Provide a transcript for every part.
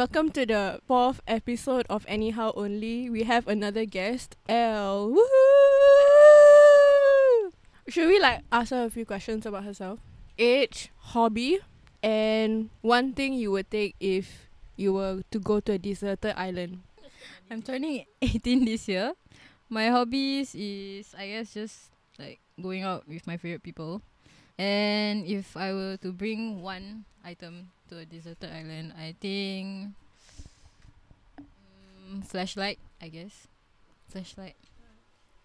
Welcome to the fourth episode of Anyhow Only. We have another guest, Elle. Woohoo! Should we like ask her a few questions about herself? Age, hobby, and one thing you would take if you were to go to a deserted island. I'm turning 18 this year. My hobbies is, I guess, just like going out with my favorite people. And if I were to bring one item to a deserted island, I think mm, flashlight. I guess flashlight.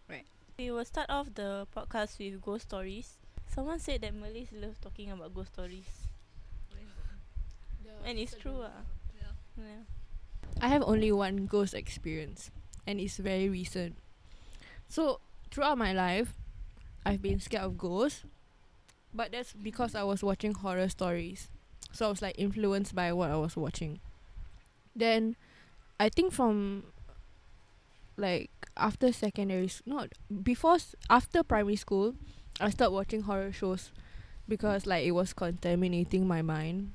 Right. We will start off the podcast with ghost stories. Someone said that Malays love talking about ghost stories. And it's true ah. Yeah. I have only one ghost experience, and it's very recent. So, throughout my life, I've been scared of ghosts, but that's because I was watching horror stories. So, I was like influenced by what I was watching. Then, I think from like after secondary, not before, after primary school, I started watching horror shows because like it was contaminating my mind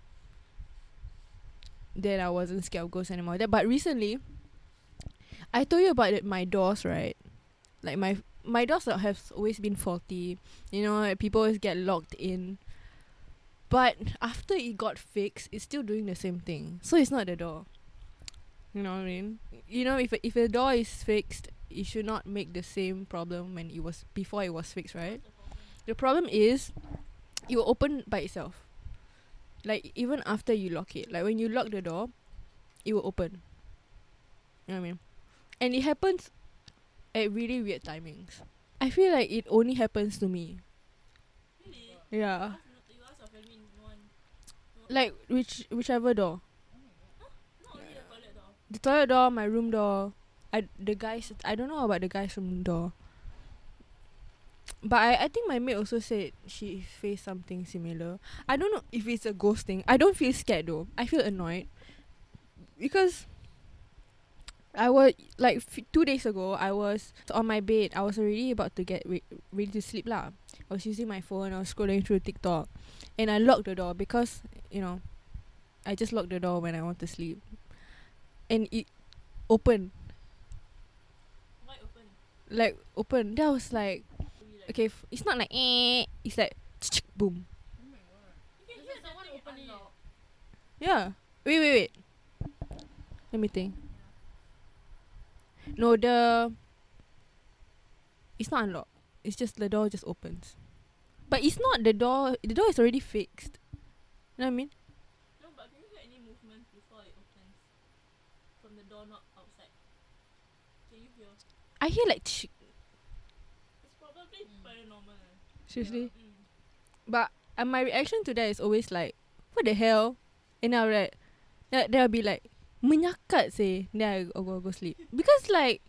then I wasn't scared of ghosts anymore. That but recently, I told you about it, my doors, right? Like my my doors have always been faulty. You know, like people always get locked in. But after it got fixed, it's still doing the same thing. So it's not the door. You know what I mean? You know, if a, if a door is fixed, it should not make the same problem when it was before it was fixed, right? The problem is, it will open by itself like even after you lock it like when you lock the door it will open you know what i mean and it happens at really weird timings i feel like it only happens to me yeah like which whichever door the toilet door my room door I the guys I don't know about the guys room door but I, I think my maid also said she faced something similar I don't know if it's a ghost thing. I don't feel scared though. I feel annoyed because I was like f- two days ago. I was on my bed. I was already about to get re- ready to sleep lah. I was using my phone. I was scrolling through TikTok, and I locked the door because you know, I just lock the door when I want to sleep, and it opened Why open? like open. That I was like, okay, f- it's not like eh. It's like boom. Yeah. Wait, wait, wait. Let me think. No, the. It's not unlocked. It's just the door just opens. But it's not the door. The door is already fixed. You know what I mean? No, but can you hear any movement before it opens? From the door not outside. Can you hear? I hear like. Tsh- It's probably paranormal. seriously. Mm. But uh, my reaction to that is always like, what the hell? And I'll like, then then I'll be like, menyakat say. Then I'll go, go sleep. Because like,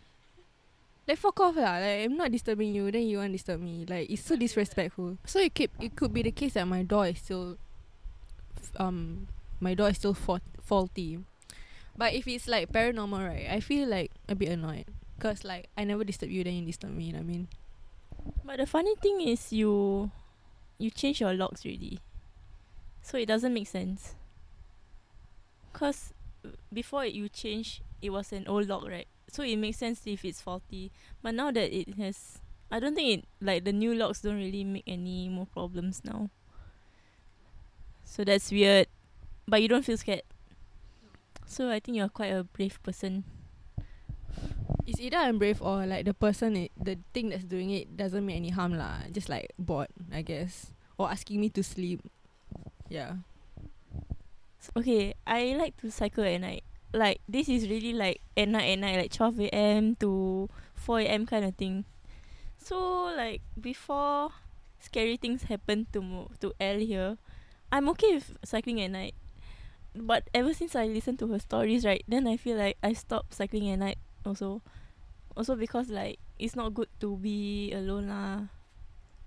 like fuck off lah. Like I'm not disturbing you, then you want disturb me. Like it's so disrespectful. So it keep it could be the case that my door is still, f- um, my door is still fault faulty. But if it's like paranormal, right? I feel like a bit annoyed. Cause like I never disturb you, then you disturb me. You know what I mean? But the funny thing is you you change your locks already. So it doesn't make sense. Cause before you change it was an old lock, right? So it makes sense if it's faulty. But now that it has I don't think it like the new locks don't really make any more problems now. So that's weird. But you don't feel scared. So I think you're quite a brave person. It's either I'm brave or like the person, it, the thing that's doing it doesn't mean any harm lah. Just like bored, I guess, or asking me to sleep. Yeah. Okay, I like to cycle at night. Like this is really like at night at night, like twelve AM to four AM kind of thing. So like before scary things happen to mo- to Elle here, I'm okay with cycling at night. But ever since I listened to her stories, right, then I feel like I stopped cycling at night also. Also because like it's not good to be alone lah.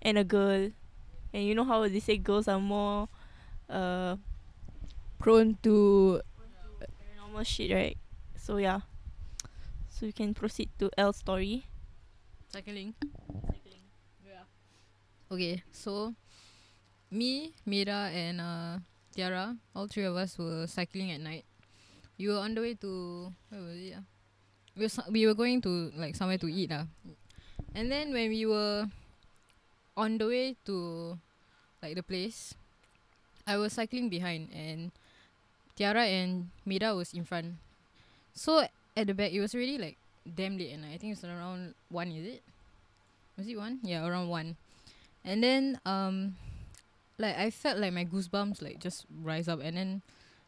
And a girl. And you know how they say girls are more uh Prone to paranormal shit, right? So yeah. So you can proceed to Elle's story. Cycling. Cycling. Yeah. Okay, so me, Mira, and uh, Tiara, all three of us were cycling at night we were on the way to where was it? ah? We were we were going to like somewhere to eat ah. And then when we were on the way to like the place, I was cycling behind and Tiara and Mira was in front. So at the back it was really like damn late and I think it's around one is it? Was it one? Yeah, around one. And then um like I felt like my goosebumps like just rise up. And then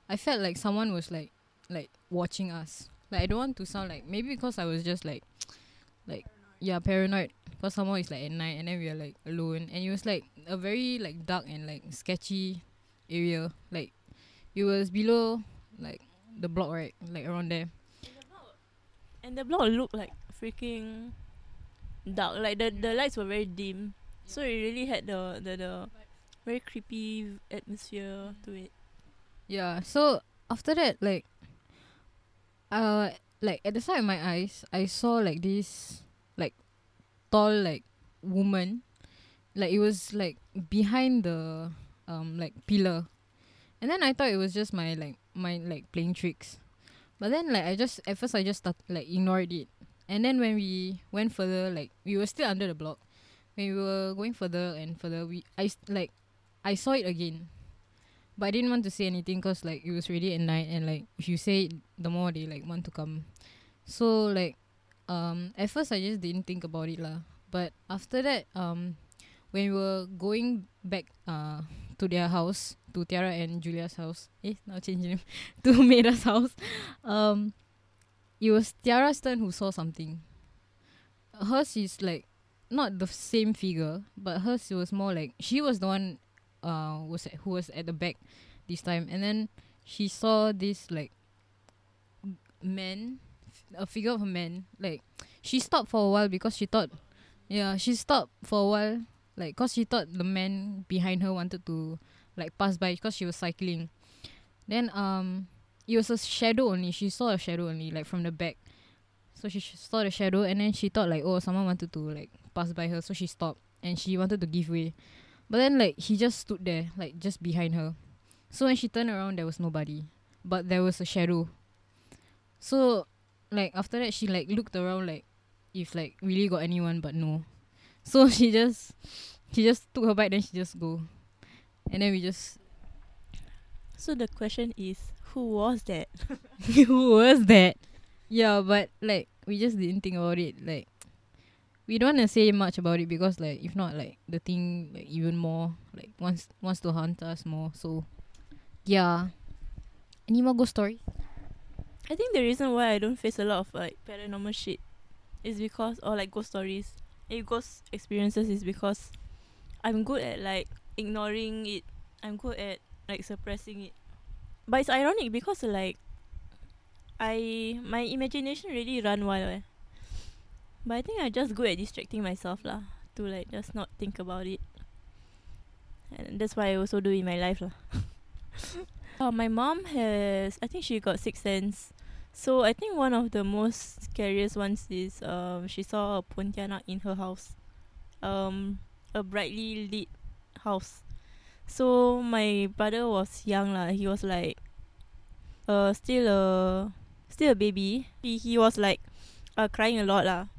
I felt like someone was like like watching us. Like I don't want to sound like maybe because I was just like like yeah paranoid. Because someone is like at night and then we are like alone. And it was like a very like dark and like sketchy area. Like it was below like the block right? Like around there. And the block looked like freaking dark. Like the the lights were very dim, so it really had the the, the very creepy atmosphere to it. Yeah. So after that, like, uh, like at the side of my eyes, I saw like this, like, tall like woman, like it was like behind the um like pillar, and then I thought it was just my like my like playing tricks, but then like I just at first I just start like ignored it, and then when we went further, like we were still under the block. When we were going further and further, we I like I saw it again but I didn't want to say anything cause like it was already at night and like if you say it, the more they like want to come. So like um at first I just didn't think about it lah. But after that um when we were going back uh to their house to Tiara and Julia's house. Eh now change name to Mira's house. Um it was Tiara's turn who saw something. Hers is like not the same figure, but hers was more like she was the one uh was at, who was at the back this time. And then she saw this like man a figure of a man like she stopped for a while because she thought yeah she stopped for a while like cause she thought the man behind her wanted to like pass by because she was cycling. Then um it was a shadow only. She saw a shadow only like from the back. So she sh- saw the shadow and then she thought like oh someone wanted to like pass by her. So she stopped and she wanted to give way but then like he just stood there, like just behind her. So when she turned around there was nobody. But there was a shadow. So like after that she like looked around like if like really got anyone but no. So she just she just took her bike then she just go. And then we just So the question is, who was that? who was that? Yeah, but like we just didn't think about it. Like we don't wanna say much about it because like if not like the thing like even more like wants wants to haunt us more. So yeah. Any more ghost story? I think the reason why I don't face a lot of like paranormal shit is because or like ghost stories, eh, ghost experiences is because I'm good at like ignoring it. I'm good at like suppressing it. But it's ironic because like I my imagination really run wild. Eh. But I think I just good at distracting myself lah to like just not think about it. And that's why I also do in my life lah. uh, my mom has I think she got sixth sense. So I think one of the most scariest ones is um she saw a pontianak in her house, um a brightly lit house. So my brother was young lah. He was like, uh still a still a baby. He he was like, uh crying a lot lah.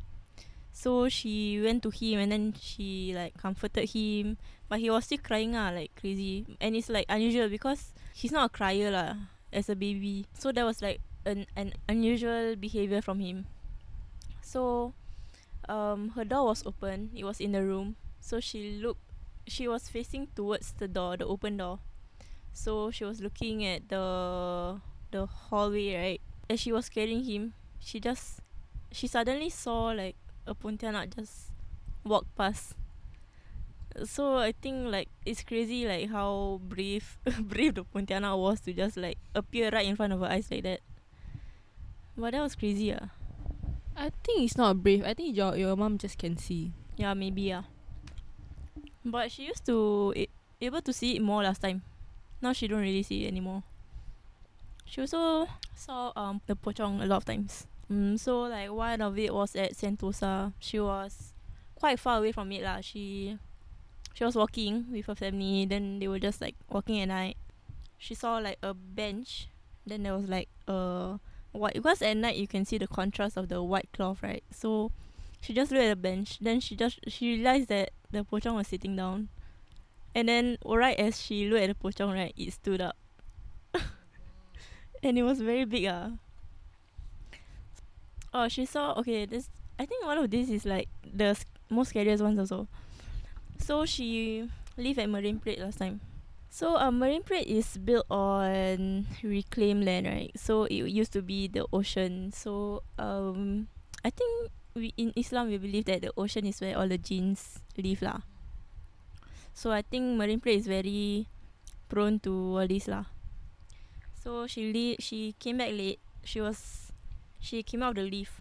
So she went to him and then she like comforted him, but he was still crying ah like crazy. And it's like unusual because he's not a crier lah as a baby. So that was like an an unusual behavior from him. So um her door was open. It was in the room. So she looked she was facing towards the door, the open door. So she was looking at the the hallway, right? As she was carrying him, she just she suddenly saw like a pontianak just walk past. So I think like it's crazy like how brave brave the pontianak was to just like appear right in front of her eyes like that. But that was crazy ah. I think it's not brave. I think your your mom just can see. Yeah, maybe ah. But she used to a- able to see it more last time. Now she don't really see it anymore. She also saw um the pocong a lot of times. Mm, so like one of it was at Sentosa. She was quite far away from it lah. She she was walking with her family. Then they were just like walking at night. She saw like a bench then there was like uh white because at night you can see the contrast of the white cloth, right? So she just looked at the bench. Then she just she realized that the pocong was sitting down, and then right as she looked at the pocong, right, it stood up, and it was very big. Ah. Oh, she saw. Okay, this. I think one of these is like the s- most scariest ones also. So she lived at Marine Parade last time. So uh, Marine Parade is built on reclaimed land, right? So it used to be the ocean. So um, I think we in Islam we believe that the ocean is where all the jinns live lah. So I think Marine Parade is very prone to all this lah. So she li- she came back late. She was she came out of the lift.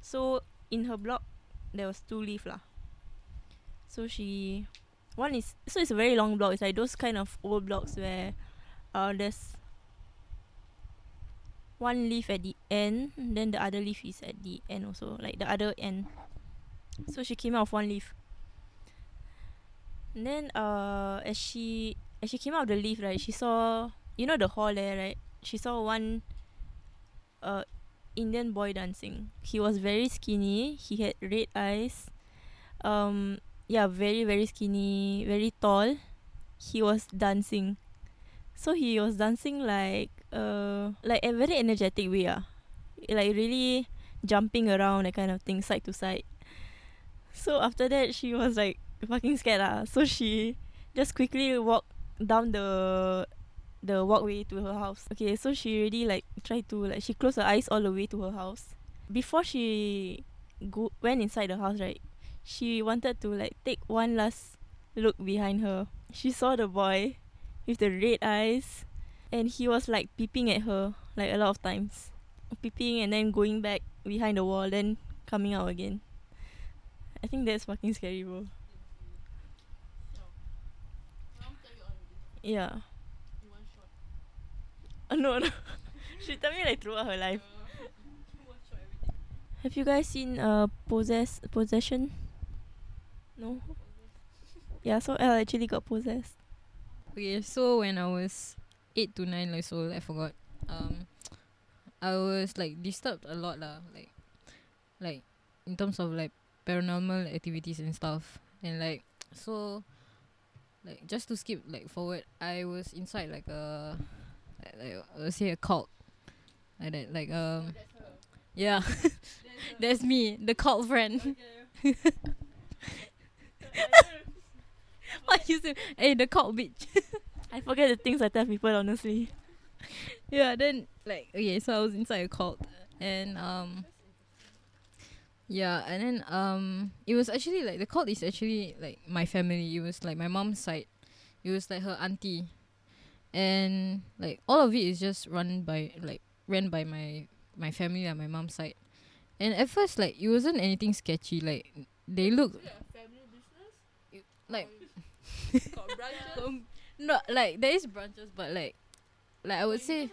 So in her block there was two lift lah. So she one is so it's a very long block. It's like those kind of old blocks where uh there's one leaf at the end, then the other leaf is at the end also, like the other end. So she came out of one leaf. And then uh as she as she came out of the leaf, right, she saw you know the hall there, right? She saw one uh Indian boy dancing. He was very skinny, he had red eyes. Um yeah, very very skinny, very tall. He was dancing. So he was dancing like uh like a very energetic way ah. Like really jumping around that kind of thing side to side. So after that she was like fucking scared ah. So she just quickly walked down the the walkway to her house. Okay, so she really like tried to like she closed her eyes all the way to her house. Before she go went inside the house, right? She wanted to like take one last look behind her. She saw the boy with the red eyes and he was like peeping at her like a lot of times. Peeping and then going back behind the wall then coming out again. I think that's fucking scary, bro. Yeah. Uh, no, no. she told me like throughout her life. Have you guys seen uh possess possession? No. Yeah, so Elle actually got possessed. Okay, so when I was eight to nine years old, I forgot. Um, I was like disturbed a lot lah, like, like in terms of like paranormal activities and stuff, and like so, like just to skip like forward, I was inside like a, like, like let's say a cult, like that, like um, yeah, that's me, the cult friend. what you say? Hey, the cult bitch. I forget the things I tell people honestly. yeah, then like okay, so I was inside a cult and um yeah, and then um it was actually like the cult is actually like my family. It was like my mom's side. It was like her auntie. And like all of it is just run by like ran by my my family and my mom's side. And at first like it wasn't anything sketchy, like they look like um, no like there is branches but like like I would say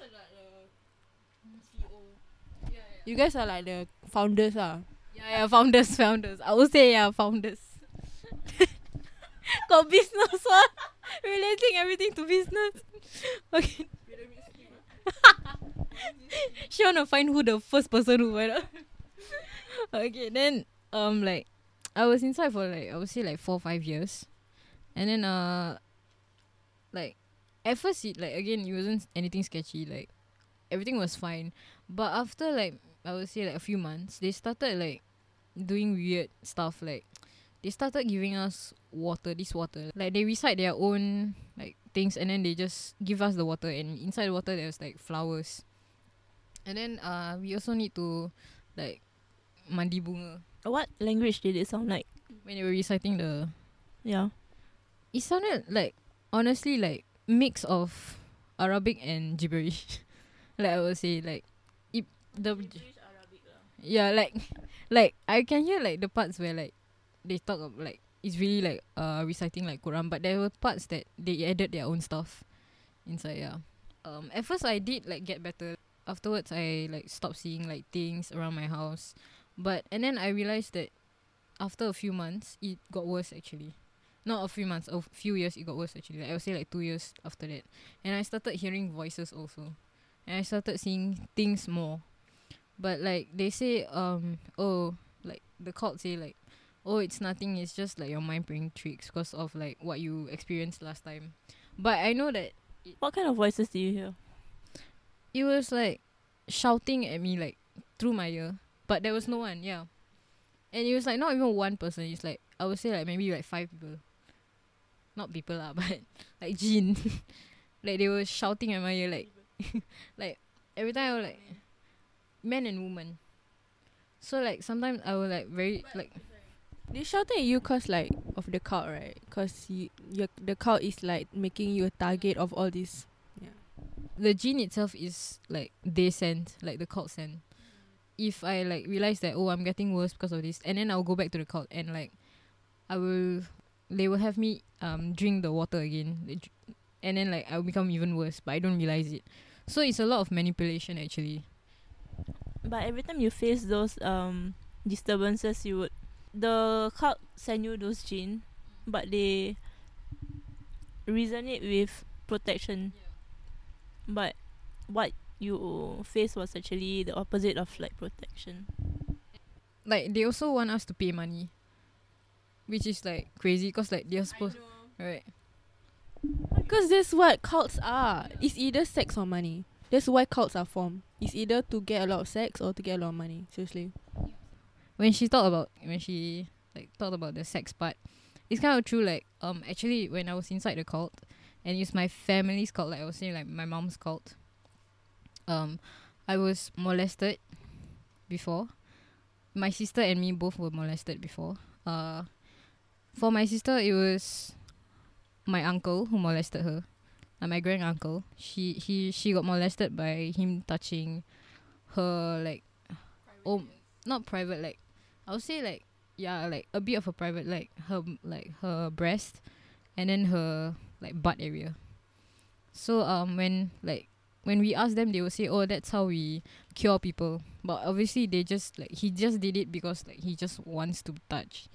You guys are like the founders ah. Yeah, yeah, founders, founders. I would say yeah, founders. Got business one. Relating everything to business. Okay. she wanna find who the first person who went. okay, then um like I was inside for like I would say like four five years, and then uh like at first it like again it wasn't anything sketchy like everything was fine, but after like I would say like a few months they started like doing weird stuff like they started giving us water this water. Like they recite their own like things and then they just give us the water and inside the water there's like flowers. And then uh we also need to like mandi bunga. What language did it sound like? when they were reciting the Yeah. it sounded like honestly like mix of Arabic and gibberish. Like I would say like it the yeah like like I can hear like the parts where like they talk of like it's really like uh reciting like Quran but there were parts that they added their own stuff inside yeah. Um at first I did like get better. Afterwards I like stopped seeing like things around my house. But and then I realized that after a few months it got worse actually. Not a few months a few years it got worse actually. Like I would say like two years after that. And I started hearing voices also. And I started seeing things more. But like they say, um, oh, like the cult say like, oh, it's nothing. It's just like your mind playing tricks because of like what you experienced last time. But I know that What kind of voices do you hear? it was like shouting at me like through my ear, but there was no one. Yeah, and it was like not even one person. It's like I would say like maybe like five people, not people lah, but like jinn. like they were shouting at my ear like, like every time I was like, men and women. So like sometimes I was like very like They shouting at you cause like of the cult, right? Cause you, your the cult is like making you a target of all this. the jinn itself is like they send, like the cult send. If I like realize that oh I'm getting worse because of this, and then I'll go back to the cult and like I will, they will have me um drink the water again, and then like I'll become even worse, but I don't realize it. So it's a lot of manipulation actually. But every time you face those um disturbances, you would the cult send you those jinn, but they reason it with protection. But what you face was actually the opposite of like protection. Like they also want us to pay money, which is like crazy because like they're supposed right. Cause that's what cults are. It's either sex or money. That's why cults are formed. It's either to get a lot of sex or to get a lot of money. Seriously. When she talked about when she like talked about the sex part, it's kind of true. Like um, actually, when I was inside the cult, and it's my family's cult, like I was saying, like my mom's cult. Um, I was molested before. My sister and me both were molested before. Uh, for my sister, it was my uncle who molested her. Like my grand uncle. She he she got molested by him touching her like oh not private like I would say like yeah like a bit of a private like her like her breast and then her like butt area. So um when like when we ask them they will say oh that's how we cure people. But obviously they just like he just did it because like he just wants to touch.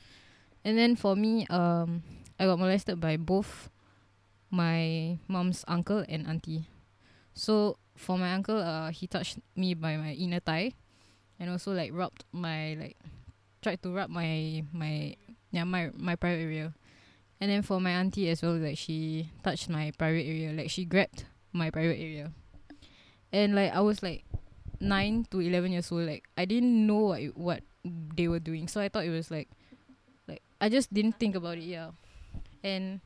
And then for me um i got molested by both my mom's uncle and auntie. So for my uncle uh he touched me by my inner thigh and also like rubbed my like tried to rub my my yeah my my private area and then for my auntie as well like she touched my private area like she grabbed my private area and like I was like nine to eleven years old. Like I didn't know what what they were doing, so I thought it was like like I just didn't think about it. Yeah, and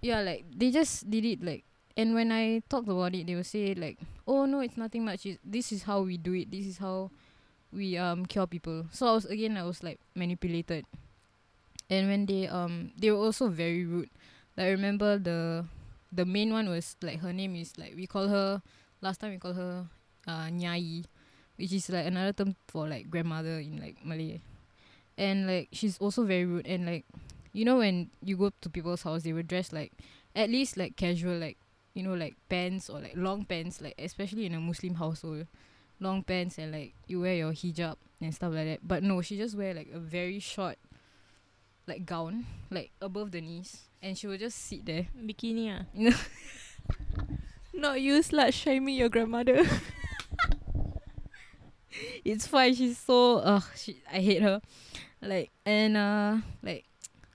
yeah, like they just did it. Like and when I talked about it, they would say like, "Oh no, it's nothing much. It's, this is how we do it. This is how we um cure people." So I was again, I was like manipulated. And when they um they were also very rude. Like I remember the the main one was like her name is like we call her last time we call her uh nyai which is like another term for like grandmother in like malay and like she's also very rude and like you know when you go to people's house they will dress like at least like casual like you know like pants or like long pants like especially in a muslim household long pants and like you wear your hijab and stuff like that but no she just wear like a very short like gown like above the knees and she will just sit there Bikini ah. Not you slut shaming your grandmother. it's fine. She's so ugh. She, I hate her. Like and uh like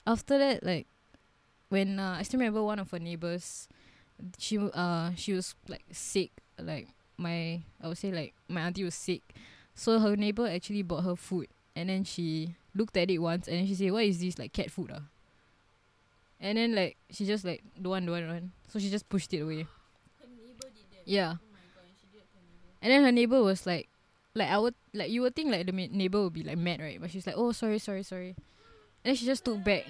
after that like when uh, I still remember one of her neighbors. She uh she was like sick. Like my I would say like my auntie was sick, so her neighbor actually bought her food, and then she looked at it once, and then she said, "What is this like cat food ah?" And then like she just like don't want don't want don't want. So she just pushed it away. Yeah. Oh God, And then her neighbor was like, like I would like you would think like the ma- neighbor would be like mad right, but she's like, oh sorry sorry sorry, and then she just took back.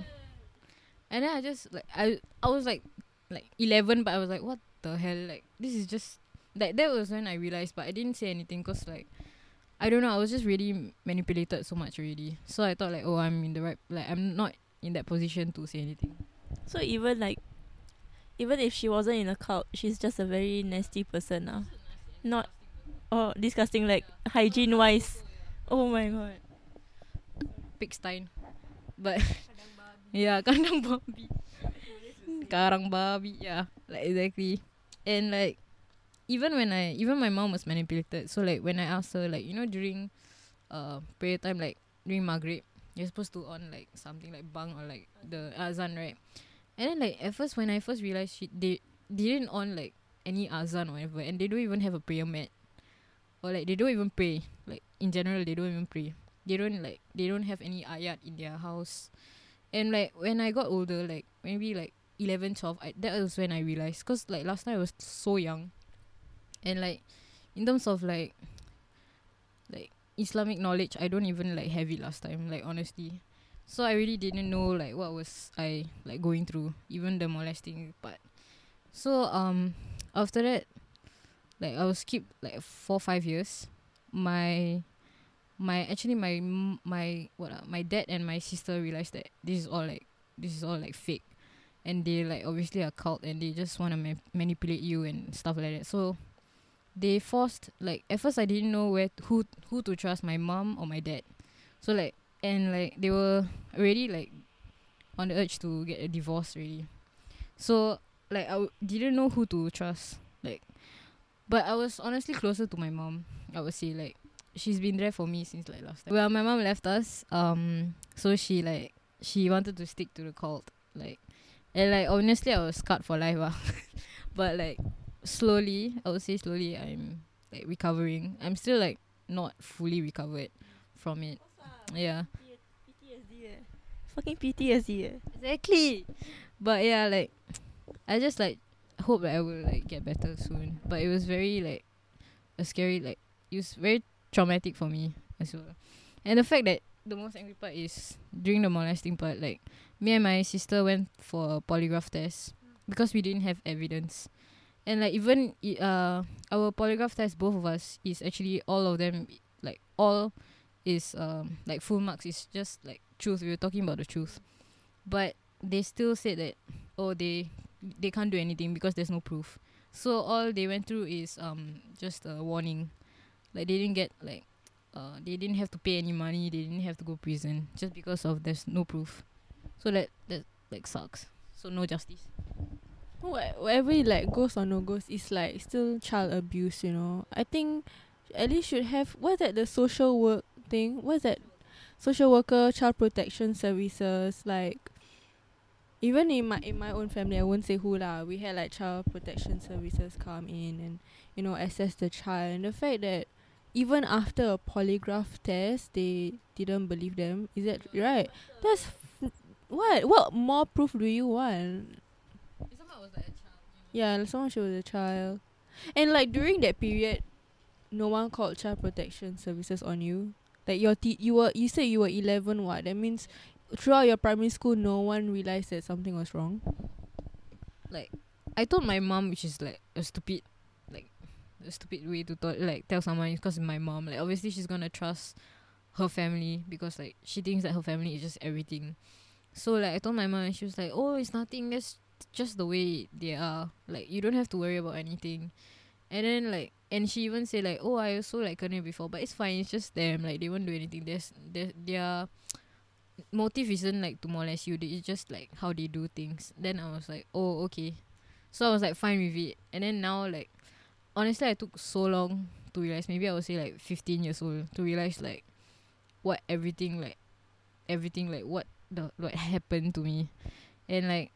And then I just like I I was like like eleven, but I was like, what the hell? Like this is just like that was when I realized, but I didn't say anything cause like I don't know, I was just really manipulated so much already. So I thought like, oh, I'm in the right, like I'm not in that position to say anything. So even like, even if she wasn't in a cult, she's just a very nasty person now. Not, oh, disgusting. Like hygiene wise. Oh my god. Pigstein, but yeah, kandang babi. Karang babi, yeah, like exactly. And like, even when I even my mom was manipulated. So like when I asked her like you know during uh prayer time like during Maghrib you're supposed to on like something like bang or like the azan right. And then like at first when I first realized she they didn't on like any azan or whatever and they don't even have a prayer mat. Or like they don't even pray. Like in general they don't even pray. They don't like they don't have any ayat in their house. And like when I got older, like maybe like 11, 12, I, that was when I realized. Cause like last time I was so young, and like in terms of like like Islamic knowledge, I don't even like have it last time. Like honestly, so I really didn't know like what was I like going through, even the molesting part. So um after that, like I was keep like four five years. My my actually my my what uh, my dad and my sister realized that this is all like this is all like fake and they like obviously a cult and they just want to ma- manipulate you and stuff like that so they forced like at first i didn't know where who who to trust my mom or my dad so like and like they were already like on the urge to get a divorce really. so like I w- didn't know who to trust like but i was honestly closer to my mom i would say like she's been there for me since like last time. Well, my mom left us, um, so she like she wanted to stick to the cult, like, and like honestly, I was scarred for life, ah. but like slowly, I would say slowly, I'm like recovering. I'm still like not fully recovered from it. Yeah, PTSD eh. Fucking PTSD eh. exactly. But yeah, like I just like hope that I will like get better soon. But it was very like a scary like it was very traumatic for me as well. And the fact that the most angry part is during the molesting part, like me and my sister went for a polygraph test because we didn't have evidence. And like even uh our polygraph test, both of us is actually all of them like all is um like full marks. It's just like truth. We were talking about the truth, but they still said that oh they they can't do anything because there's no proof. So all they went through is um just a warning, like they didn't get like uh they didn't have to pay any money. They didn't have to go prison just because of there's no proof. So that that like sucks. So no justice. Wha- whatever it like goes or no goes is like still child abuse you know? I think at least should have what's that the social work thing? What's that? Social worker child protection services like even in my in my own family i won't say who lah. We had like child protection services come in and you know assess the child. And the fact that even after a polygraph test they didn't believe them. Is that right? That's f- what? What more proof do you want yeah, like someone she was a child. And like during that period, no one called child protection services on you. Like your te- you were you said you were eleven what? That means throughout your primary school no one realized that something was wrong. like I told my mom, which is like a stupid, like a stupid way to thought like tell someone because my mom. Like obviously she's gonna trust her family because like she thinks that her family is just everything. So like I told my mom, and she was like, "Oh, it's nothing. That's just the way they are. Like you don't have to worry about anything." And then like, and she even said like, "Oh, I also like kena before, but it's fine. It's just them. Like they won't do anything. There's their their motive isn't like to molest you. It's just like how they do things." Then I was like, "Oh, okay." So I was like fine with it. And then now like honestly I took so long to realize maybe I would say like fifteen years old to realize like what everything like everything like what the what happened to me. And like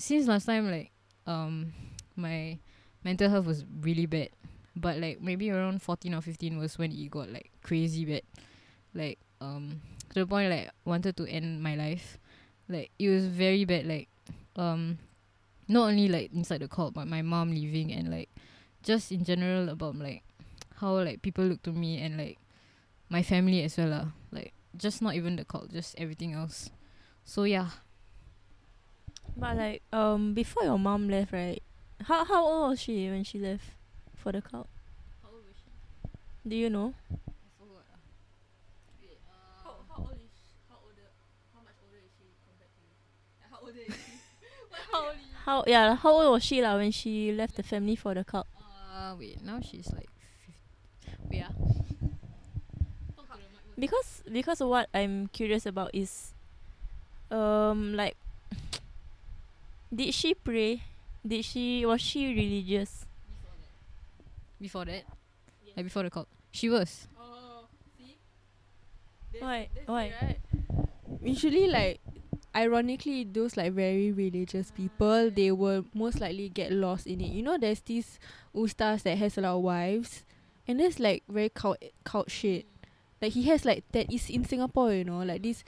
since last time like um my mental health was really bad. But like maybe around fourteen or fifteen was when it got like crazy bad. Like um to the point like wanted to end my life. Like it was very bad like um not only like inside the cult but my mom leaving and like just in general about like how like people look to me and like my family as well lah. Like just not even the cult, just everything else. So yeah. But like um before your mom left, right? How how old was she when she left for the cult? How old was she? Do you know? i How, how old is how older how much older is she compared to you? How older is she? how old is How yeah, how old was she lah when she left the family for the cult? Uh wait, now she's like 50. Wait ah. Because because what I'm curious about is um like did she pray? Did she was she religious? before that, like before the cult. She was. Oh, see? Why? Why? Usually, like, ironically, those like very religious ah, people, they will most likely get lost in it. You know, there's these ustaz that has a lot of wives, and that's like very cult cult shit. Mm. Like he has like that is in Singapore, you know, like this.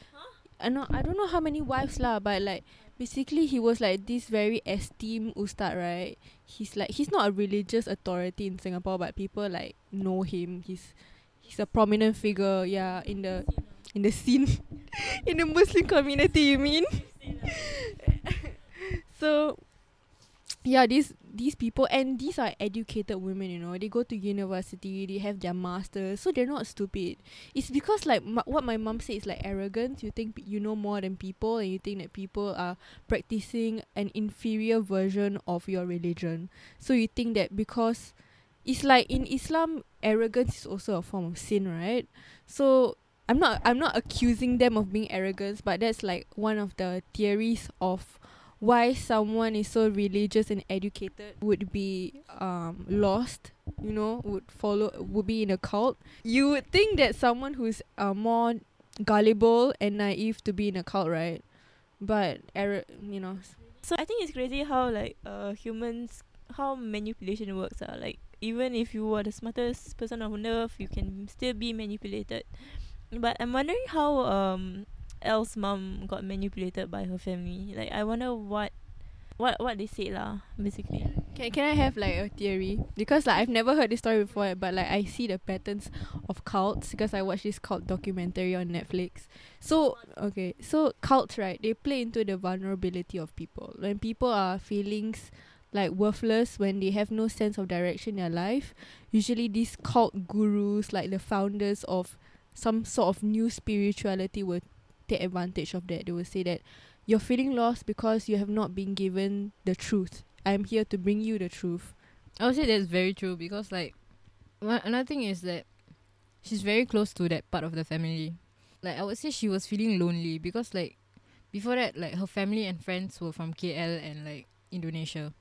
I know I don't know how many wives lah, but like basically he was like this very esteemed ustad, right? He's like he's not a religious authority in Singapore, but people like know him. He's he's a prominent figure, yeah, in the in the scene in the Muslim community. You mean? so yeah, these these people and these are educated women. You know, they go to university, they have their masters, so they're not stupid. It's because like m- what my mom said is like arrogance. You think you know more than people, and you think that people are practicing an inferior version of your religion. So you think that because it's like in Islam, arrogance is also a form of sin, right? So I'm not I'm not accusing them of being arrogant, but that's like one of the theories of why someone is so religious and educated would be um lost you know would follow would be in a cult you would think that someone who's uh, more gullible and naive to be in a cult right but error you know So I think it's crazy how like uh humans how manipulation works ah. Like even if you are the smartest person on earth, you can still be manipulated. But I'm wondering how um Elle's mom got manipulated by her family. Like I wonder what what what they said lah, basically. Can can I have like a theory? Because like I've never heard this story before, but like I see the patterns of cults because I watched this cult documentary on Netflix. So okay, so cults right, they play into the vulnerability of people. When people are feelings like worthless, when they have no sense of direction in their life, usually these cult gurus, like the founders of some sort of new spirituality will take advantage of that. They will say that you're feeling lost because you have not been given the truth. I'm here to bring you the truth. I would say that's very true because like one another thing is that she's very close to that part of the family. Like I would say she was feeling lonely because like before that like her family and friends were from KL and like Indonesia.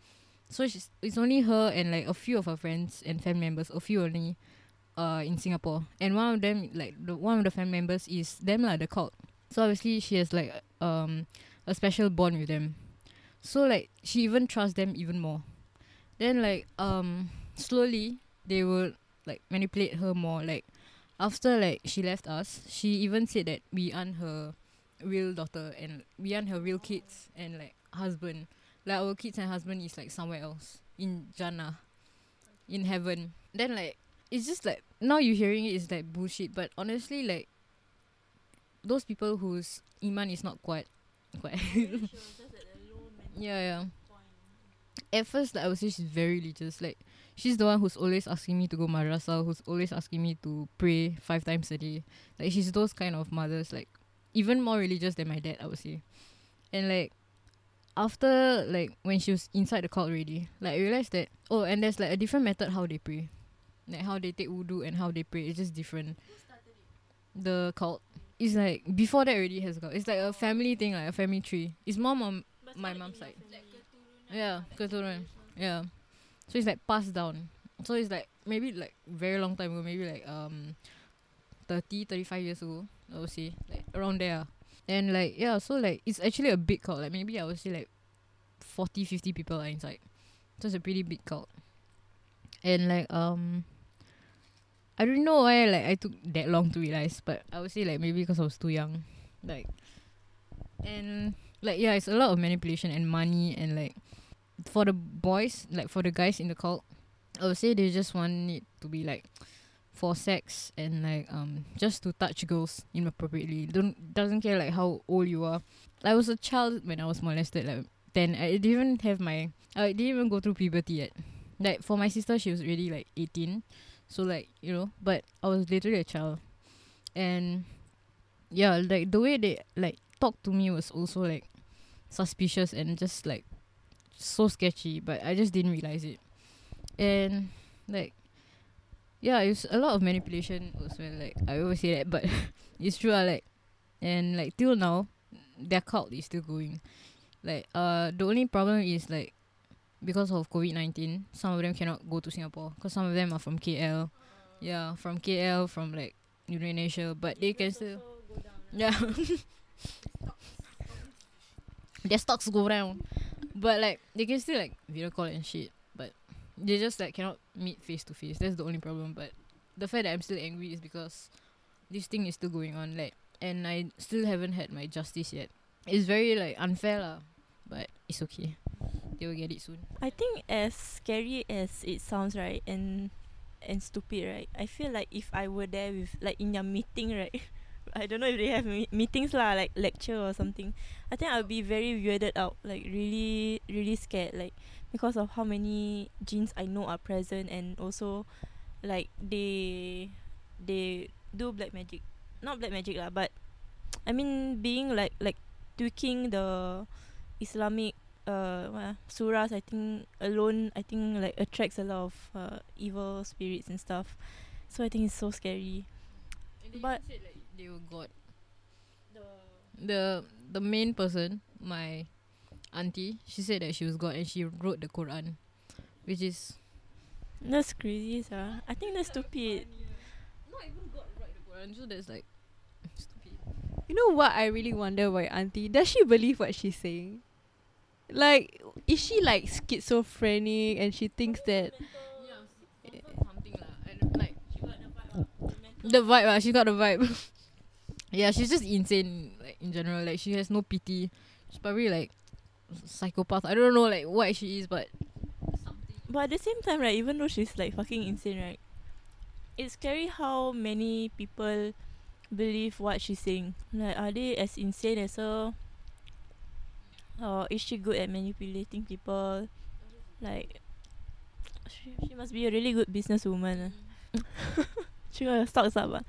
So she's it's only her and like a few of her friends and family members, a few only uh in Singapore. And one of them like the one of the family members is them lah, the cult. So obviously she has like um a special bond with them. So like she even trusts them even more. Then like um slowly they will like manipulate her more. Like after like she left us, she even said that we aren't her real daughter and we aren't her real kids and like husband. Like our kids and husband is like somewhere else in Jannah, in heaven. Then like it's just like now you're hearing it is like bullshit. But honestly, like those people whose iman is not quite quite. Yeah yeah. at first like, I would say she's very religious. Like she's the one who's always asking me to go madrasah who's always asking me to pray five times a day. Like she's those kind of mothers like even more religious than my dad I would say. And like after like when she was inside the cult already like I realized that oh and there's like a different method how they pray. Like how they take wudu and how they pray it's just different. The cult it's like before that already has got it's like a family thing like a family tree. It's more on my mom's side. yeah keturunan yeah. So it's like passed down. So it's like maybe like very long time ago maybe like um 30 35 years ago I would say like around there ah. and like yeah so like it's actually a big cult like maybe I would say like 40 50 people are inside. So it's a pretty big cult and like um I don't know why like I took that long to realize, but I would say like maybe because I was too young, like, and like yeah, it's a lot of manipulation and money and like for the boys, like for the guys in the cult, I would say they just want it to be like for sex and like um just to touch girls inappropriately. Don't doesn't care like how old you are. I was a child when I was molested. Like then I didn't even have my I didn't even go through puberty yet. Like for my sister, she was already like eighteen. So like you know, but I was literally a child, and yeah, like the way they like talked to me was also like suspicious and just like so sketchy. But I just didn't realize it, and like yeah, it's a lot of manipulation well. Like I always say that, but it's true. I like and like till now, their cult is still going. Like uh, the only problem is like because of COVID nineteen, some of them cannot go to Singapore because some of them are from KL. Yeah, from KL, from like Indonesia, but they can still. Yeah. Their stocks go down, but like they can still like video call and shit. But they just like cannot meet face to face. That's the only problem. But the fact that I'm still angry is because this thing is still going on. Like, and I still haven't had my justice yet. It's very like unfair lah, but it's okay. They will get it soon. I think as scary as it sounds, right, and and stupid, right. I feel like if I were there with like in your meeting, right. I don't know if they have me- meetings lah, like lecture or something. I think I'll be very weirded out, like really, really scared, like because of how many jinns I know are present, and also, like they, they do black magic, not black magic lah, but I mean being like like tweaking the Islamic uh what ah, surahs I think alone I think like attracts a lot of uh, evil spirits and stuff. So I think it's so scary. But- said, like, they were God. The the main person, my auntie, she said that she was God and she wrote the Quran, which is That's crazy, sir. I think that's stupid. not even God write the Quran, so that's like stupid. You know what I really wonder why auntie? Does she believe what she's saying? Like, is she like schizophrenic and she thinks that Yeah, something lah. I don't like the vibe. lah. she got the vibe. yeah, she's just insane. Like in general, like she has no pity. She's probably like psychopath. I don't know like what she is, but But at the same time, right, even though she's like fucking insane, right, it's scary how many people believe what she's saying. Like, are they as insane as her? Or is she good at manipulating people? Like, she, she must be a really good businesswoman. ah. she got her stocks up. ah.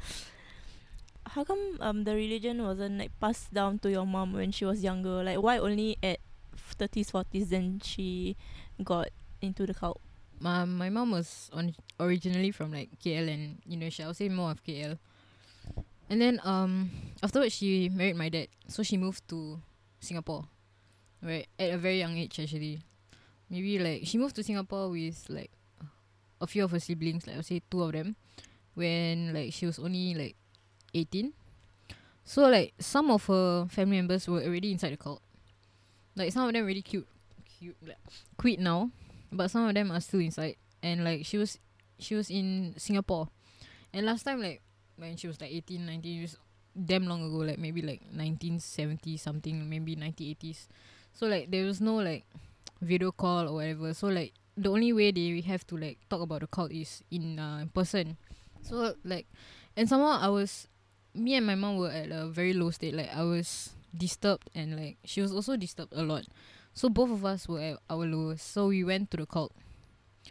How come um the religion wasn't like passed down to your mom when she was younger? Like, why only at thirties, forties then she got into the cult? my my mom was on originally from like KL and you know she I'll say more of KL. And then um afterwards she married my dad, so she moved to Singapore, right at a very young age actually. Maybe like she moved to Singapore with like a few of her siblings, like I'll say two of them, when like she was only like eighteen. So like some of her family members were already inside the cult. Like some of them really cute, cute, like, quit now but some of them are still inside and like she was she was in singapore and last time like when she was like 18 19 years damn long ago like maybe like 1970 something maybe 1980s so like there was no like video call or whatever so like the only way they have to like talk about the cult is in uh, person so like and somehow i was me and my mom were at a very low state like i was disturbed and like she was also disturbed a lot so both of us were at our lowest. So we went to the cult.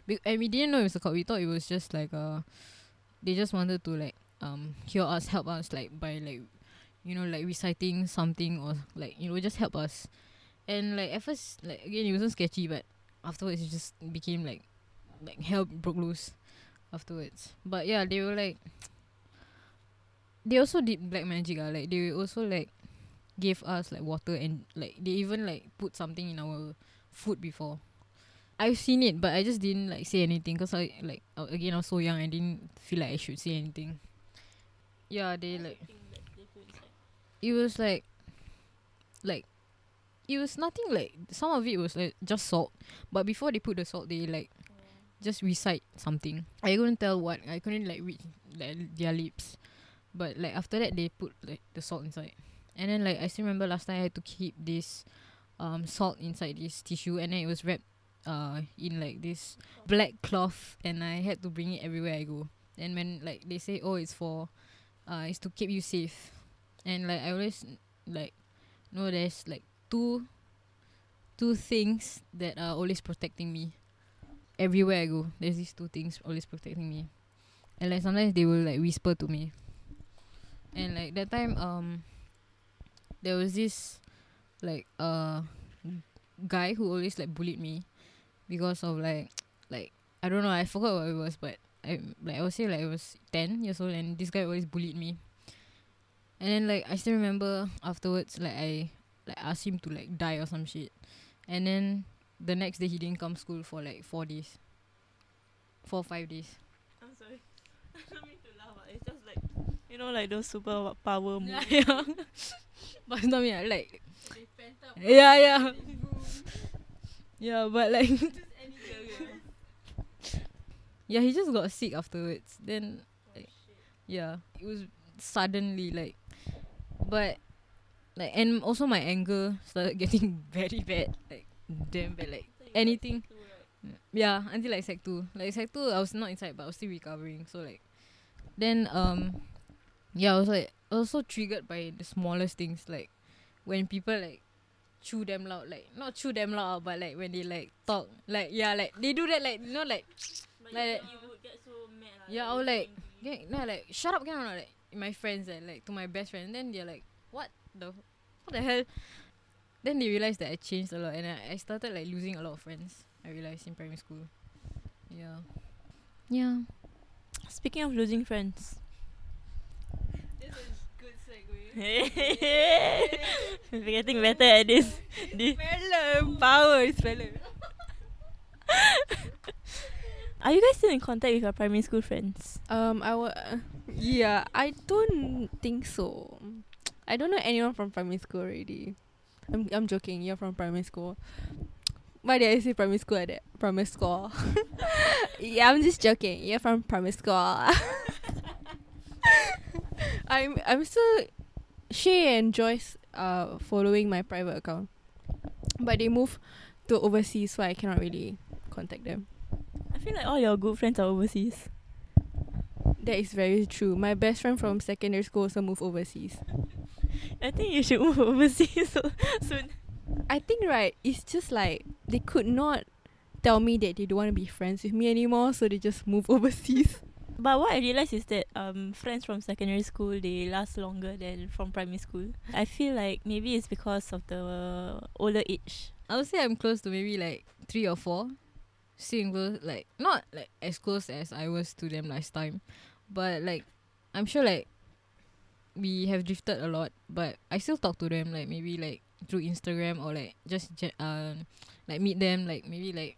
Be- and we didn't know it was a cult. We thought it was just like uh they just wanted to like um cure us, help us like by like you know, like reciting something or like, you know, just help us. And like at first like again it wasn't sketchy but afterwards it just became like like hell broke loose afterwards. But yeah, they were like they also did black magic ah. Like they also like gave us like water and like they even like put something in our food before. I've seen it, but I just didn't like say anything because I like uh, again I was so young. I didn't feel like I should say anything. Yeah, they like it was like like it was nothing like some of it was like just salt, but before they put the salt, they like just recite something. I couldn't tell what. I couldn't like read like their lips, but like after that they put like the salt inside. And then like I still remember last time I had to keep this um salt inside this tissue and then it was wrapped uh in like this black cloth and I had to bring it everywhere I go. And when like they say oh it's for uh it's to keep you safe. And like I always like know there's like two two things that are always protecting me. Everywhere I go, there's these two things always protecting me. And like sometimes they will like whisper to me. And like that time um there was this like uh guy who always like bullied me because of like like I don't know I forgot what it was but I like I would say like I was ten years old and this guy always bullied me and then like I still remember afterwards like I like ask him to like die or some shit and then the next day he didn't come school for like four days, four or five days. I'm sorry. I don't mean to laugh. ah. It's just like you know, like those super power moves. yeah, yeah. but it's not me. I like yeah, yeah, yeah. But like yeah, he just got sick afterwards. Then like, yeah, it was suddenly like, but like and also my anger started getting very bad, like damn bad, like anything. Yeah, until like sec two. Like sec two, I was not inside, but I was still recovering. So like, then um, yeah, I was like also triggered by the smallest things, like when people like chew them loud, like not chew them loud, but like when they like talk, like yeah, like they do that, like you know, like But Like- you would get so mad. lah, yeah, I you was like, angry. yeah, no, like shut up, can or not? Like my friends, and like to my best friend, and then they're like, what the, what the hell? Then they realized that I changed a lot, and I, I started like losing a lot of friends. I realized in primary school. Yeah. Yeah. Speaking of losing friends. This is good segue. We're getting better at this. this. Spelling power, spelling. Are you guys still in contact with your primary school friends? Um, I wa- yeah, I don't think so. I don't know anyone from primary school already. I'm I'm joking. You're from primary school. Why did I say primary school at that? Primary school. yeah, I'm just joking. You're from primary school. I'm I'm still she and Joyce uh following my private account, but they moved to overseas, so I cannot really contact them. I feel like all your good friends are overseas. That is very true. My best friend from secondary school also moved overseas. I think you should move overseas so soon. I think right, it's just like they could not tell me that they don't want to be friends with me anymore, so they just move overseas. But what I realized is that um friends from secondary school they last longer than from primary school. I feel like maybe it's because of the older age. I would say I'm close to maybe like three or four. single like not like as close as I was to them last time, but like I'm sure like we have drifted a lot, but I still talk to them like maybe like through Instagram or like just ge- um like meet them like maybe like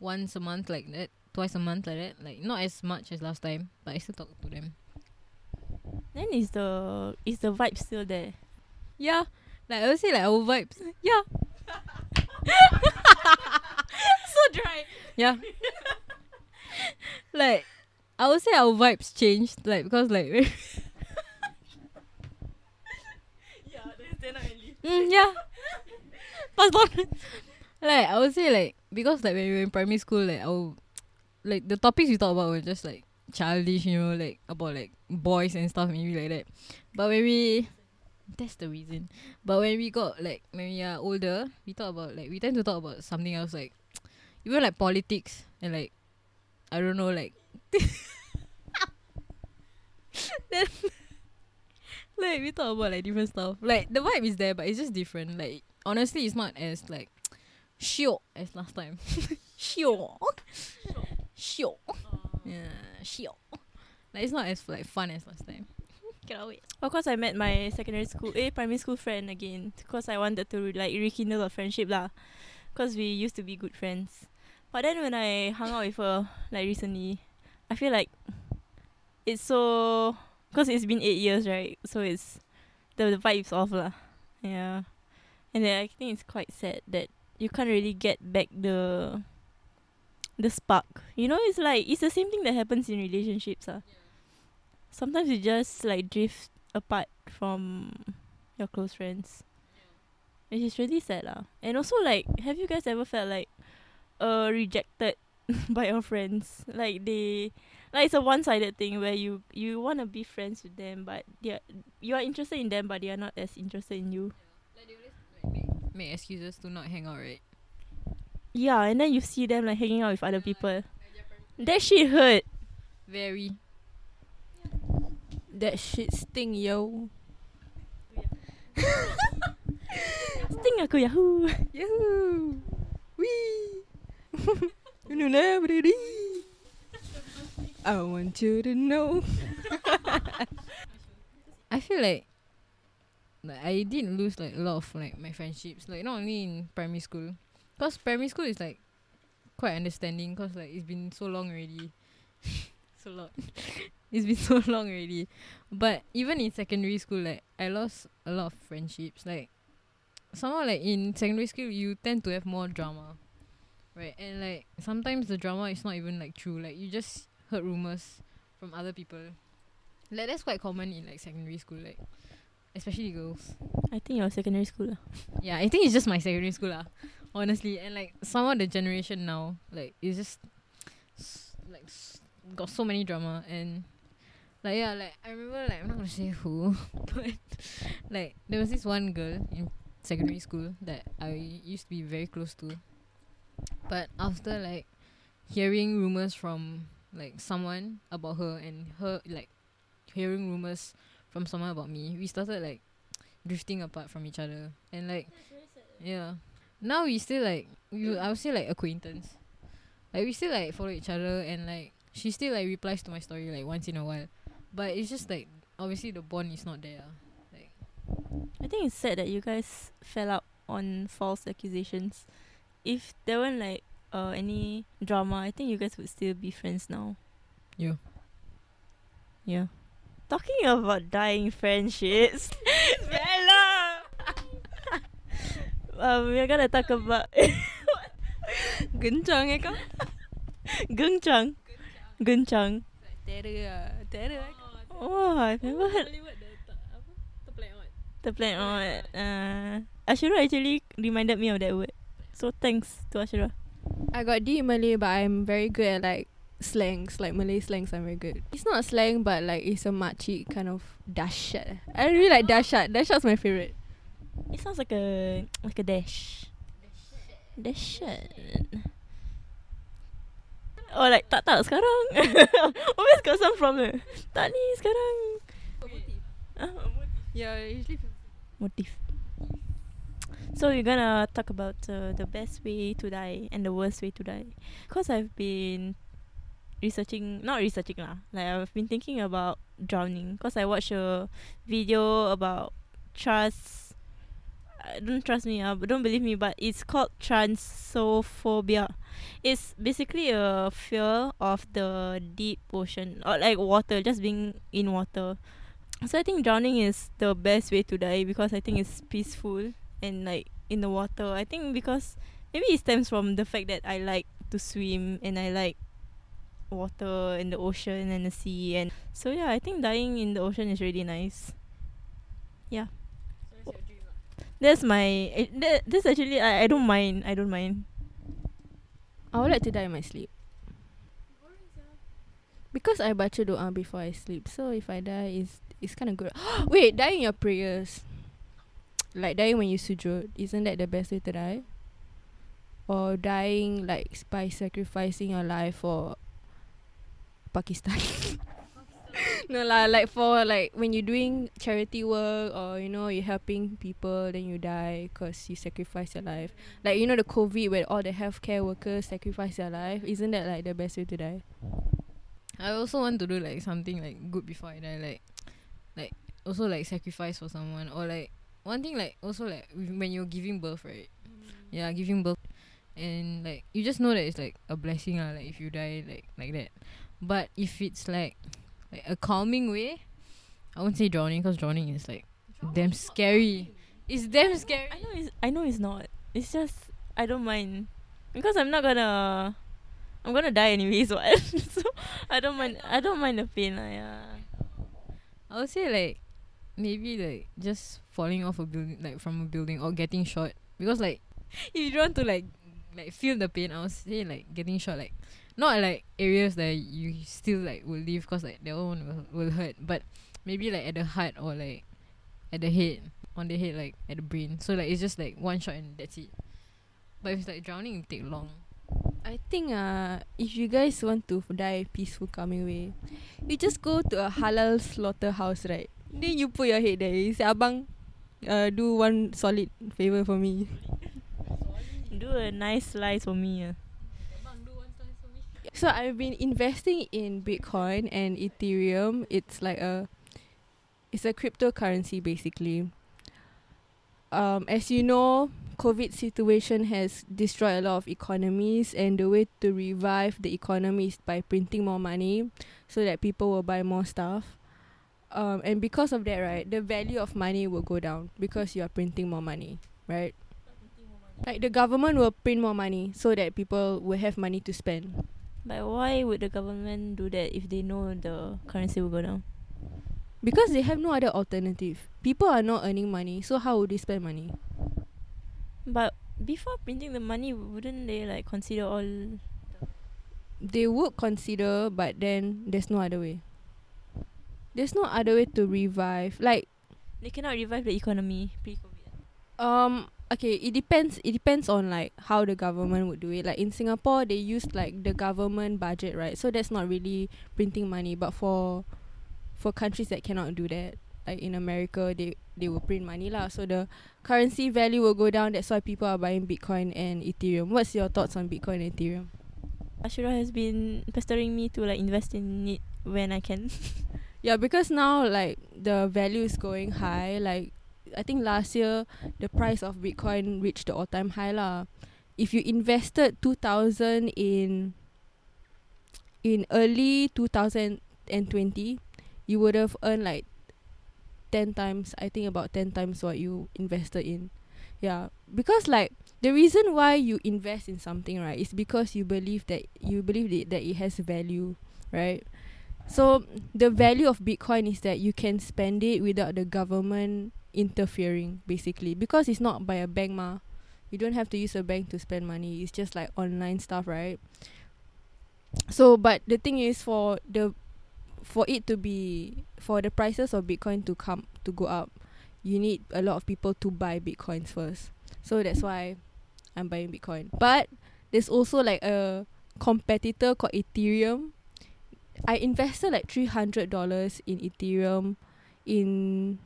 once a month like that, twice a month like that. Like not as much as last time, but I still talk to them. Then is the is the vibe still there? Yeah, like I would say like our vibes. Yeah, so dry. Yeah. like I would say our vibes changed, like because like Yeah, not really. mm, yeah. Pass on. like I would say like because like when we were in primary school, like our like the topics we talk about were just like childish, you know, like about like boys and stuff, maybe like that. But when we that's the reason. But when we got like when we are older, we talk about like we tend to talk about something else like even like politics and like I don't know like then like we talk about like different stuff. Like the vibe is there but it's just different. Like honestly it's not as like shiok as last time. shiok. shiok. Yeah, shiok. Like it's not as like fun as last time. Cannot wait. Of course, I met my secondary school, eh, primary school friend again. Because I wanted to like rekindle a friendship lah. Because we used to be good friends. But then when I hung out with her like recently, I feel like it's so because it's been eight years, right? So it's the, the vibes off lah. Yeah, and then I think it's quite sad that you can't really get back the the spark. You know, it's like it's the same thing that happens in relationships ah sometimes you just like drift apart from your close friends. Which is really sad lah. And also like have you guys ever felt like uh rejected by your friends? Like they like it's a one sided thing where you you wanna be friends with them but they you are interested in them but they are not as interested in you. They make excuses to not hang out, right? Yeah, and then you see them like hanging out with other people. That shit hurt. Very. That shit sting, yo. Sting aku Yahoo. Yahoo! Wee! you know everybody. I want you to know. I feel like like I didn't lose like a lot of like my friendships. Like not only in primary school, Cause primary school is like quite understanding. Cause like it's been so long already. so long. it's been so long already. But even in secondary school, like I lost a lot of friendships. Like somehow, like in secondary school, you tend to have more drama, right? And like sometimes the drama is not even like true. Like you just heard rumors from other people. Like that's quite common in like secondary school, like especially girls. I think your secondary school lah. Yeah, I think it's just my secondary school lah. Honestly, and like some of the generation now, like it's just s- like s- got so many drama and like yeah, like I remember like I'm not gonna say who, but like there was this one girl in secondary school that I used to be very close to, but after like hearing rumors from like someone about her and her like hearing rumors from someone about me, we started like drifting apart from each other. And like yeah. Now we still like we I would say like acquaintance. Like we still like follow each other and like she still like replies to my story like once in a while. But it's just like obviously the bond is not there. Like I think it's sad that you guys fell out on false accusations. If there weren't like uh any drama, I think you guys would still be friends now. Yeah. Yeah. Talking about dying friendships, Bella. um, we're gonna talk about Gencang eh kau? Gencang. Gencang. Terror lah. Terror lah. Oh, I've never heard the plan on. Uh, Ashura actually reminded me of that word. So thanks to Ashura. I got D in Malay, but I'm very good at like slangs, like Malay slangs. I'm very good. It's not a slang, but like it's a makcik kind of dahsyat. I really like dahsyat. Dahsyat's my favorite. It sounds like a like a dash. Dahsyat. Oh like tak tak sekarang. Always got some problem. Tak ni sekarang. Ah, Yeah, usually. motif. So we're gonna talk about uh, the best way to die and the worst way to die. Cause I've been researching, not researching lah. Like I've been thinking about drowning. Cause I watched a video about trust. Uh, don't trust me, uh, don't believe me. But it's called thalassophobia. It's basically a fear of the deep ocean or like water, just being in water. So I think drowning is the best way to die because I think it's peaceful and like in the water. I think because maybe it stems from the fact that I like to swim and I like water and the ocean and the sea and so yeah, I think dying in the ocean is really nice. Yeah. That's my eh, that, that's actually I, I don't mind. I don't mind. I would like to die in my sleep. Because I baca doa before I sleep, so if I die, is it's kind of good. Wait, die in your prayers, like dying when you sujud, isn't that the best way to die? Or dying like by sacrificing your life for Pakistan. no lah, like for like when you're doing charity work or you know you're helping people, then you die because you sacrifice your life. Like you know the COVID where all the healthcare workers sacrifice their life. Isn't that like the best way to die? I also want to do like something like good before I die like like also like sacrifice for someone or like one thing like also like when you're giving birth right mm. yeah giving birth and like you just know that it's like a blessing lah like if you die like like that but if it's like like a calming way I won't say drowning because drowning is like damn scary it's damn scary I know it's I know it's not. It's just I don't mind because I'm not gonna I'm gonna die anyways. What? so I don't mind. I don't mind the pain. lah. yeah. I would say like maybe like just falling off a building like from a building or getting shot. Because like if you don't want to like like feel the pain I would say like getting shot like not like areas that you still like will live cause like that one will, will hurt but maybe like at the heart or like at the head on the head like at the brain. So like it's just like one shot and that's it. But if it's like drowning it take long. I think uh if you guys want to die peaceful calming way, you just go to a halal slaughterhouse, right? Then you put your head there. You say, Abang, uh, do one solid favor for me. Do a nice slice for me. ah. So I've been investing in Bitcoin and Ethereum. It's like a it's a cryptocurrency basically. Um as you know, COVID situation has destroyed a lot of economies, and the way to revive the economy is by printing more money, so that people will buy more stuff. Um, and because of that, right, the value of money will go down because you are printing more money, right? Like the government will print more money so that people will have money to spend. But why would the government do that if they know the currency will go down? Because they have no other alternative. People are not earning money, so how would they spend money? But before printing the money, wouldn't they like consider all? They would consider, but then there's no other way. There's no other way to revive. Like, They cannot revive the economy pre-COVID. um, okay, it depends. It depends on like how the government would do it. Like in Singapore, they used like the government budget, right? So that's not really printing money. But for for countries that cannot do that, like in America, they they will print money lah. So the currency value will go down. That's why people are buying Bitcoin and Ethereum. What's your thoughts on Bitcoin and Ethereum? Asyura has been pestering me to like invest in it when I can. Yeah, because now like the value is going high. Like I think last year the price of Bitcoin reached the all time high lah. If you invested two thousand in in early two thousand and twenty, you would have earned like ten times I think about ten times what you invested in. Yeah. Because like the reason why you invest in something right is because you believe that you believe that, that it has value, right? So the value of Bitcoin is that you can spend it without the government interfering, basically, because it's not by a bank, ma. You don't have to use a bank to spend money. It's just like online stuff, right? So, but the thing is, for the for it to be for the prices of Bitcoin to come to go up, you need a lot of people to buy Bitcoins first. So that's why I'm buying Bitcoin. But there's also like a competitor called Ethereum I invested like three hundred dollars in Ethereum in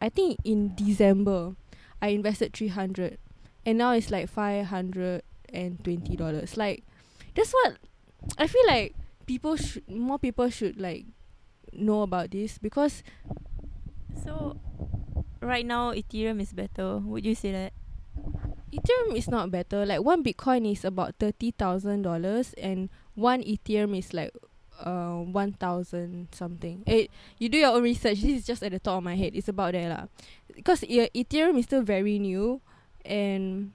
I think in December. I invested three hundred and now it's like five hundred and twenty dollars. Like that's what I feel like people should more people should like know about this because So, right now Ethereum is better. Would you say that? Ethereum is not better. Like one Bitcoin is about thirty thousand dollars and one Ethereum is like uh one thousand something. It you do your own research. This is just at the top of my head. It's about there lah. Because e- Ethereum is still very new, and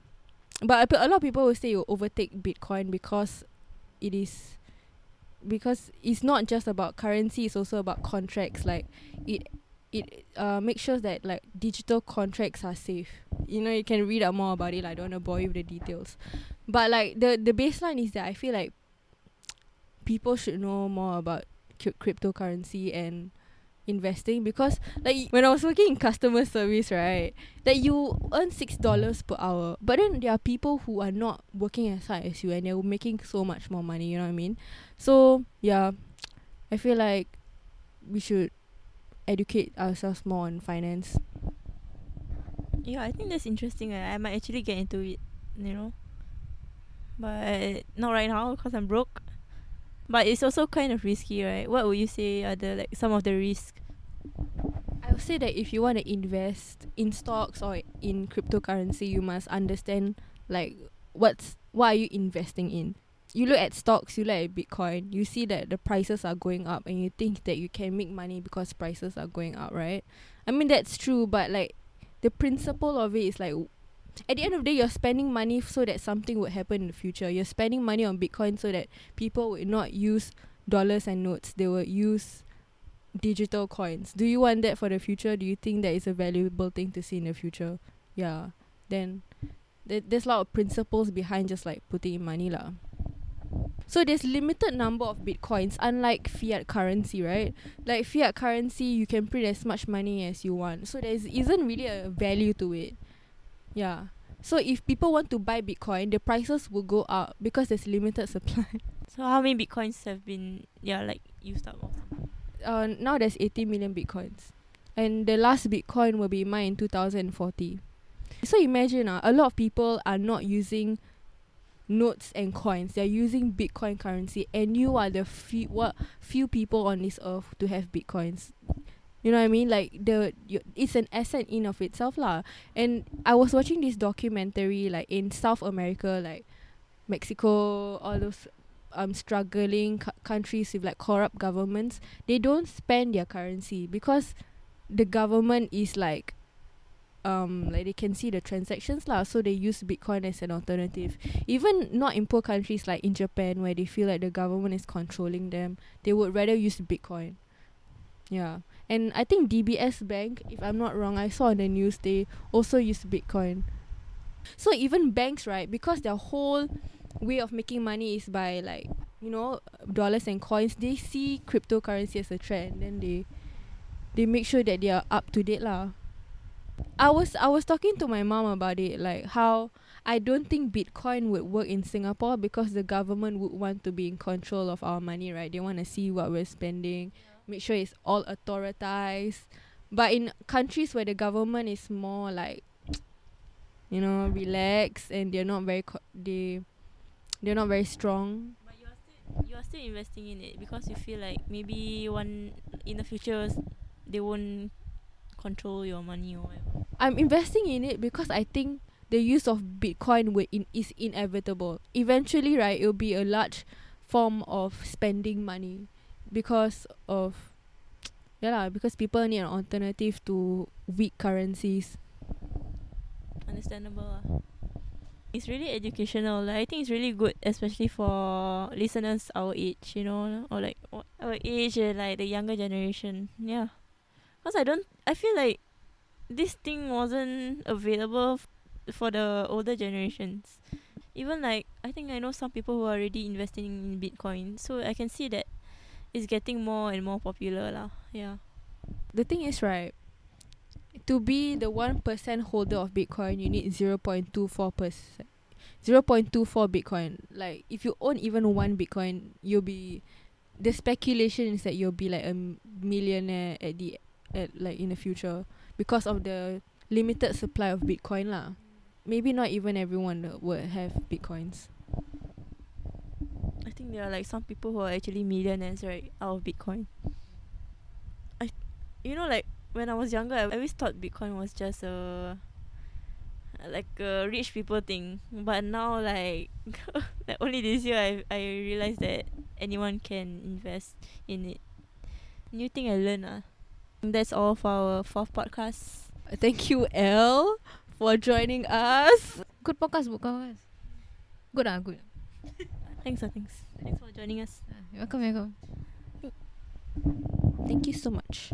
but a lot of people will say will overtake Bitcoin because it is because it's not just about currency. It's also about contracts. Like it it uh makes sure that like digital contracts are safe. You know, you can read up more about it. Like, I don't want to bore you with the details, but like the the baseline is that I feel like people should know more about cryp- cryptocurrency and investing because like when I was working in customer service right that you earn six dollars per hour but then there are people who are not working as hard as you and they're making so much more money you know what I mean so yeah I feel like we should educate ourselves more on finance Yeah, I think that's interesting. Uh, I might actually get into it, you know. But not right now because I'm broke. But it's also kind of risky, right? What would you say are the like some of the risks? I would say that if you want to invest in stocks or in cryptocurrency, you must understand like what's what are you investing in. You look at stocks, you look at Bitcoin, you see that the prices are going up, and you think that you can make money because prices are going up, right? I mean that's true, but like the principle of it is like at the end of the day, you're spending money so that something would happen in the future. You're spending money on Bitcoin so that people would not use dollars and notes; they will use digital coins. Do you want that for the future? Do you think that is a valuable thing to see in the future? Yeah. Then th- there's a lot of principles behind just like putting in money lah. So there's limited number of bitcoins, unlike fiat currency, right? Like fiat currency, you can print as much money as you want. So there isn't really a value to it. Yeah. So if people want to buy Bitcoin, the prices will go up because there's limited supply. So how many bitcoins have been yeah like used up? uh, now there's 80 million bitcoins and the last bitcoin will be mine in 2040 so imagine uh, a lot of people are not using notes and coins they're using bitcoin currency and you are the few what few people on this earth to have bitcoins You know what I mean? Like the you, it's an asset in of itself lah. And I was watching this documentary like in South America, like Mexico, all those um struggling c- countries with like corrupt governments. They don't spend their currency because the government is like um like they can see the transactions lah so they use bitcoin as an alternative even not in poor countries like in japan where they feel like the government is controlling them they would rather use bitcoin yeah and i think dbs bank if i'm not wrong i saw on the news they also use bitcoin. So even banks right because their whole way of making money is by like you know dollars and coins they see cryptocurrency as a trend. Then they they make sure that they are up to date lah. I was I was talking to my mom about it, like how I don't think Bitcoin would work in Singapore because the government would want to be in control of our money, right? They want to see what we're spending, make sure it's all authorized. But in countries where the government is more like, you know, relaxed and they're not very co- they, they're not very strong. But you are still you are still investing in it because you feel like maybe one in the future they won't control your money or whatever. I'm investing in it because I think the use of Bitcoin will in, is inevitable. Eventually, right, it will be a large form of spending money because of yeah lah, because people need an alternative to weak currencies. Understandable. It's really educational. Like, I think it's really good, especially for listeners our age, you know, or like our age and like the younger generation. Yeah, because I don't. I feel like this thing wasn't available f- for the older generations. Even like I think I know some people who are already investing in Bitcoin, so I can see that it's getting more and more popular lah. Yeah. The thing is, right, to be the one percent holder of Bitcoin, you need zero point two four percent. 0.24 Bitcoin. Like, if you own even one Bitcoin, you'll be. The speculation is that you'll be like a millionaire at the at like in the future because of the limited supply of Bitcoin lah. Maybe not even everyone would have Bitcoins. I think there are like some people who are actually millionaires right out of Bitcoin. I, you know, like when I was younger, I always thought Bitcoin was just a like a rich people thing. But now, like, like only this year, I I realized that anyone can invest in it. New thing I learned. Ah, that's all for our fourth podcast. Thank you, Elle, for joining us. Good podcast, good podcast. Good ah, good. Thanks, ah, thanks, thanks for joining us. Ah, Welcome, you're welcome. Thank you so much.